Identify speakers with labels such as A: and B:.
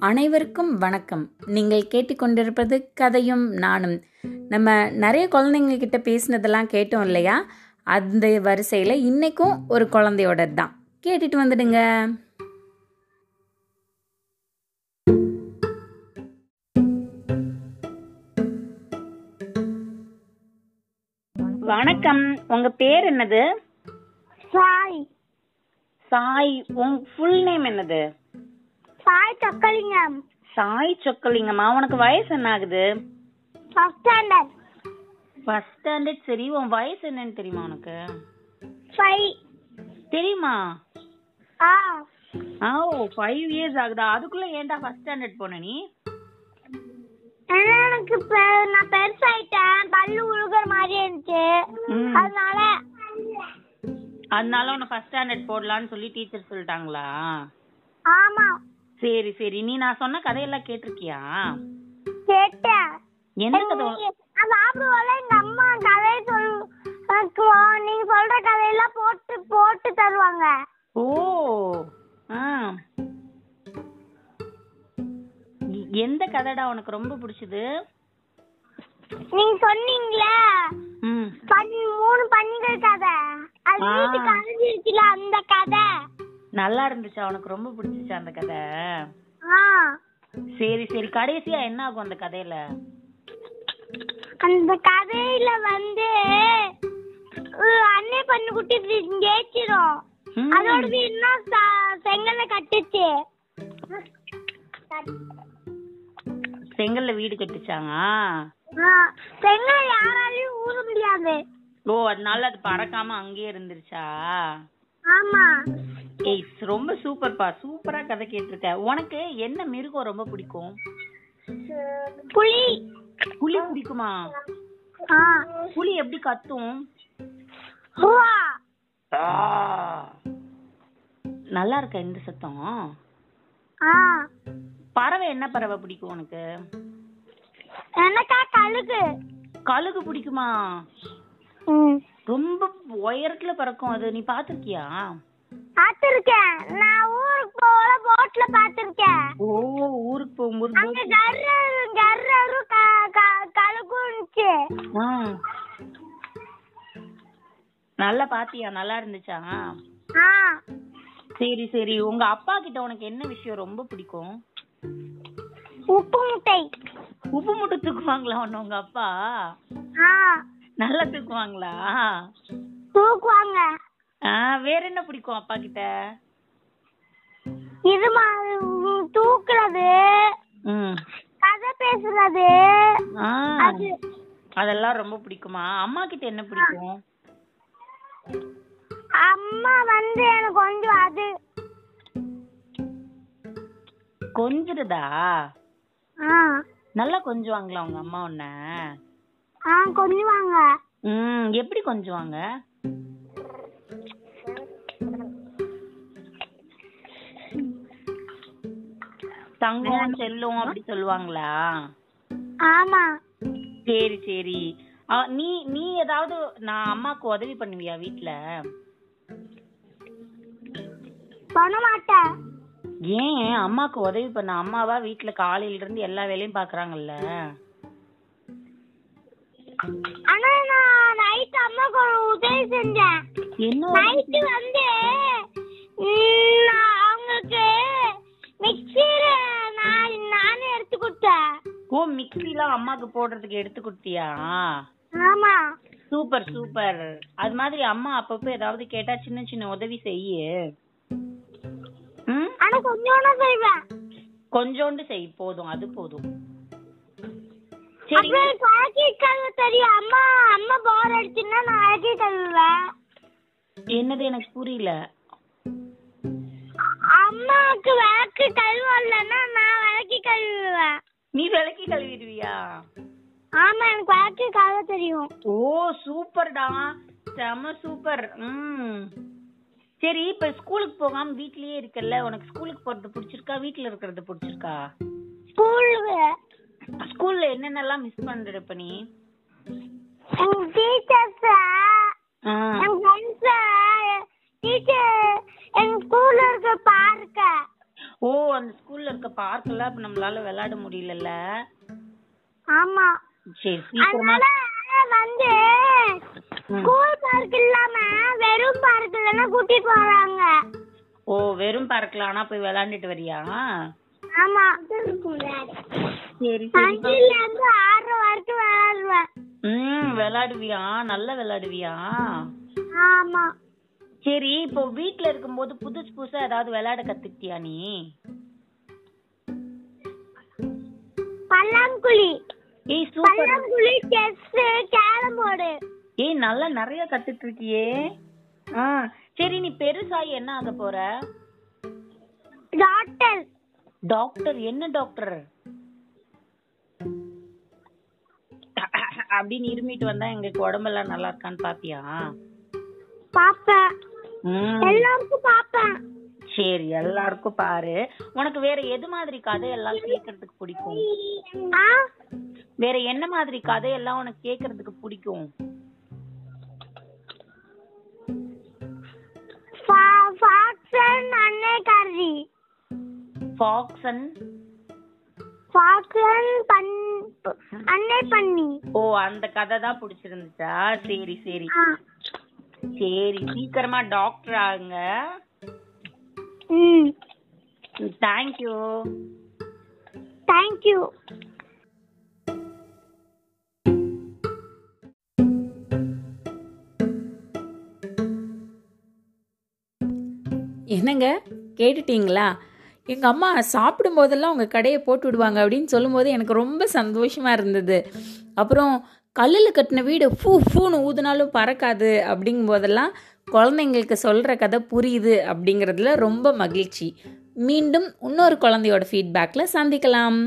A: அனைவருக்கும் வணக்கம். நீங்கள் கேட்டுக்கொண்டிருப்பது கதையும் நானும். நம்ம நிறைய குழந்தைங்க கிட்ட பேசினதெல்லாம் கேட்டோம் இல்லையா? அந்த வரிசையில் இன்னைக்கும் ஒரு குழந்தையோட தான். கேட்டுட்டு வந்துடுங்க. வணக்கம். உங்க பேர் என்னது?
B: சாய்.
A: சாய். உங்க ஃபுல் நேம் என்னது?
B: சாய் சொக்கலிங்கம்.
A: சாய் சொக்கலிங்கம்மா உனக்கு வயசு என்ன ஆகுது
B: ஃபர்ஸ்ட் ஸ்டாண்டர்ட்
A: ஃபர்ஸ்ட் ஸ்டாண்டர்ட் சரி உன் வயசு என்னன்னு தெரியுமா உனக்கு?
B: ஃபைவ்
A: தெரியுமா?
B: ஆ.
A: ஆ ஓ ஃபைவ் இயர்ஸ் ஆகுதா? அதுக்குள்ள ஏன்டா ஃபர்ஸ்ட் ஸ்டாண்டர்ட் போன நீ?
B: எனக்கு நான் பெருசாயிட்டேன். பல்லு உழுகுற மாதிரி இருந்துச்சு. அதனால
A: அதனால உன்னை ஃபர்ஸ்ட் ஸ்டாண்டர்ட் போடலான்னு சொல்லி டீச்சர் சொல்லிட்டாங்களா?
B: ஆமா.
A: சரி சரி. நீ நான் சொன்ன கதையெல்லாம் கேட்டிருக்கியா?
B: கேட்டேன்
A: எந்த கதை?
B: சாப்பிடுவோம்ல எங்க அம்மா கதையை சொல் எனக்கு வா- நீங்க சொல்ற கதையெல்லாம் போட்டு போட்டு தருவாங்க.
A: ஓ எந்த கதைடா உனக்கு ரொம்ப பிடிச்சது?
B: நீங்க சொன்னீங்களே. மூணு பன்னிகள் கதை. அது. வீட்டுக்கு அழிஞ்சிருச்சுல அந்த கதை.
A: நல்லா இருந்துச்சா? உனக்கு ரொம்ப பிடிச்சிச்சா அந்த கதை? சரி சரி. கடைசியா என்ன ஆகும் அந்த கதையில?
B: அந்த கதையில வந்து அன்னை பண்ணு குட்டி ஜெயிச்சிரும். அதோட வீடுனா செங்கல்ல கட்டுச்சு.
A: செங்கல்ல வீடு கட்டுச்சாங்க?
B: செங்கல் யாராலையும் ஊற முடியாது.
A: ஓ அதனால அது பறக்காம அங்கேயே இருந்துருச்சா?
B: ஆமா.
A: ஏய் ரொம்ப சூப்பர்ப்பா சூப்பரா கதை கேட்டிருக்க. உனக்கு என்ன மிருகம் ரொம்ப பிடிக்கும்?
B: புலி.
A: புலி பிடிக்குமா?
B: ஆ.
A: புலி எப்படி கத்தும். நல்லா இருக்க இந்த சத்தம்?
B: ஆ.
A: பறவை என்ன பறவை பிடிக்கும் உனக்கு?
B: எனக்கா கழுகு.
A: கழுகு பிடிக்குமா? ரொம்ப உயரத்துல பறக்கும் அது. நீ பாத்திருக்கியா
B: பாத்திருக்கேன். நான் ஊருக்கு போல போட்ல பாத்திருக்கேன்.
A: ஓ ஊருக்கு போகும்போது
B: அங்க கர்ரு கர்ரும் க- க- கழுகும் இருந்துச்சு.
A: ஆ. நல்லா பாத்தியா? நல்லா இருந்துச்சா?
B: ஆ.
A: சரி சரி. உங்க அப்பா கிட்ட உனக்கு என்ன விஷயம் ரொம்ப பிடிக்கும்?
B: உப்பு முட்டை.
A: உப்பு மூட்டை தூக்குவாங்களா உன்னை உங்க அப்பா?
B: ஆ.
A: நல்லா தூக்குவாங்களா?
B: தூக்குவாங்க.
A: ஆ வேற என்ன பிடிக்கும் அப்பா கிட்ட
B: இது மா- ம், தூக்குறது கதை பேசுறது. அது
A: அதெல்லாம் ரொம்ப பிடிக்குமா? அம்மா கிட்ட என்ன பிடிக்கும்?
B: அம்மா வந்து எனக்கு கொஞ்சம் அது.
A: கொஞ்சுறதா?
B: ஆ.
A: நல்லா கொஞ்சுவாங்களா உங்க அம்மா உன்ன?
B: ஆ கொஞ்சுவாங்க.
A: ம் எப்படி கொஞ்சுவாங்க? தங்கம் செல்லும் அப்படி சொல்லுவாங்களா?
B: ஆமா.
A: சரி சரி. நீ நீ ஏதாவது நான் அம்மாக்கு உதவி பண்ணுவியா வீட்ல?
B: பண்ண மாட்டேன்.
A: ஏன்? அம்மாக்கு உதவி பண்ண அம்மாவா வீட்ல காலையில இருந்து எல்லா வேலையும் பாக்குறாங்கல்ல?
B: ஆனா நான் நைட் அம்மாக்கு ஒரு உதவி செஞ்சேன்.
A: என்ன
B: நைட்டு வந்து நான்
A: மிக்ஸிலாம் அம்மாக்கு போடுறதுக்கு எடுத்து கொடுத்தியா?
B: ஆமா.
A: Super super. அது மாதிரி அம்மா அப்பப்போ ஏதாவது கேட்டா சின்ன சின்ன உதவி செய்யு.
B: ஆனா கொஞ்சோட செய்வேன்
A: கொஞ்சோண்டு செய் போதும் அது போதும். சரி
B: அழகி கழுவ தெரியும். அம்மா அம்மா போர் அடிச்சுன்னா நான் அழகி கழுவுவேன்
A: என்னது எனக்கு புரியல.
B: அம்மாவுக்கு விளக்கு கழுவலன்னா நான் விளக்கி கழுவுவேன்.
A: நீ விளக்கி கழுவிடுவியா?
B: ஆமா எனக்கு விளக்கு கழுவ தெரியும்.
A: ஓ சூப்பர்டா. செம சூப்பர். ம். சரி இப்ப ஸ்கூலுக்கு போகாம வீட்லயே இருக்கல்ல? உனக்கு ஸ்கூலுக்கு போறது பிடிச்சிருக்கா? வீட்ல இருக்கிறது பிடிச்சிருக்கா?
B: ஸ்கூலுக்கு.
A: ஸ்கூல்ல என்னென்னலாம் மிஸ் பண்ற இப்ப நீ
B: எங்க டீச்சர்ஸ்
A: ஆ.
B: என் ஃப்ரெண்ட்ஸ் டீச்சர் எங்க ஸ்கூல்ல இருக்க பார்க்க
A: ஓ அந்த பார்க்ல அப்ப நம்மளால விளையாட முடியலல்ல?
B: ஆமா.
A: சரி சீக்கிரமா.
B: வந்து. ஸ்கூல் பார்க் இல்லாம வெறும் பார்க்ல கூட்டிட்டு வராங்க.
A: ஓ வெறும் பார்க்ல ஆனா போய் விளையாண்டுட்டு வரியா?
B: ஆமா
A: சரி சரி
B: இருந்து ஆறு வரைக்கும் விளையாடுவேன்.
A: ம் விளையாடுவியா? நல்லா விளையாடுவியா?
B: ஆமா.
A: சரி இப்போ வீட்ல இருக்கும்போது புதுசு புதுசா ஏதாவது விளையாட கத்துக்கிட்டியா நீ?
B: பல்லாங்குழி.
A: ஏய் சூப்பர்.
B: பல்லாங்குழி செஸ் கேரம் போர்டு.
A: ஏய் நல்லா நிறைய கத்துட்டு இருக்கியே ஆ சரி நீ பெருசாகி என்ன ஆக போற?
B: டாக்டர்.
A: டாக்டர்? என்ன டாக்டர்? அப்படின்னு இருமிட்டு வந்தா எங்களுக்கு உடம்பெல்லாம் நல்லா இருக்கான்னு பாப்பியா
B: பாப்பேன். எல்லாருக்கும் பாப்பேன்.
A: சரி எல்லாருக்கும் பாரு. உனக்கு வேற எது மாதிரி கதையெல்லாம் கேக்குறதுக்கு பிடிக்கும்? வேற என்ன மாதிரி கதையெல்லாம் உனக்கு கேக்குறதுக்கு பிடிக்கும்?
B: ஃபா- ஃபாக்ஸன் அன்னை கறி
A: ஃபாக்ஸ் அண்ட்
B: அன்னை பண்ணி
A: ஓ அந்த கதை தான் பிடிச்சிருந்துச்சா? சரி சரி. சரி சீக்கிரமா டாக்டர் ஆகுங்க.
B: ம்.
A: தேங்க்யூ
B: தேங்க்யூ
A: என்னங்க? கேட்டுட்டீங்களா? எங்கள் அம்மா சாப்பிடும் போதெல்லாம் உங்கள் கடையை போட்டு விடுவாங்க அப்படின்னு சொல்லும்போது எனக்கு ரொம்ப சந்தோஷமாக இருந்தது. அப்புறம் கல்லில் கட்டின வீடு ஃபூ ஃபூன்னு ஊதுனாலும் பறக்காது அப்படிங்கும் போதெல்லாம் குழந்தைங்களுக்கு சொல்கிற கதை புரியுது அப்படிங்கிறதுல ரொம்ப மகிழ்ச்சி. மீண்டும் இன்னொரு குழந்தையோட ஃபீட்பேக்கில் சந்திக்கலாம்.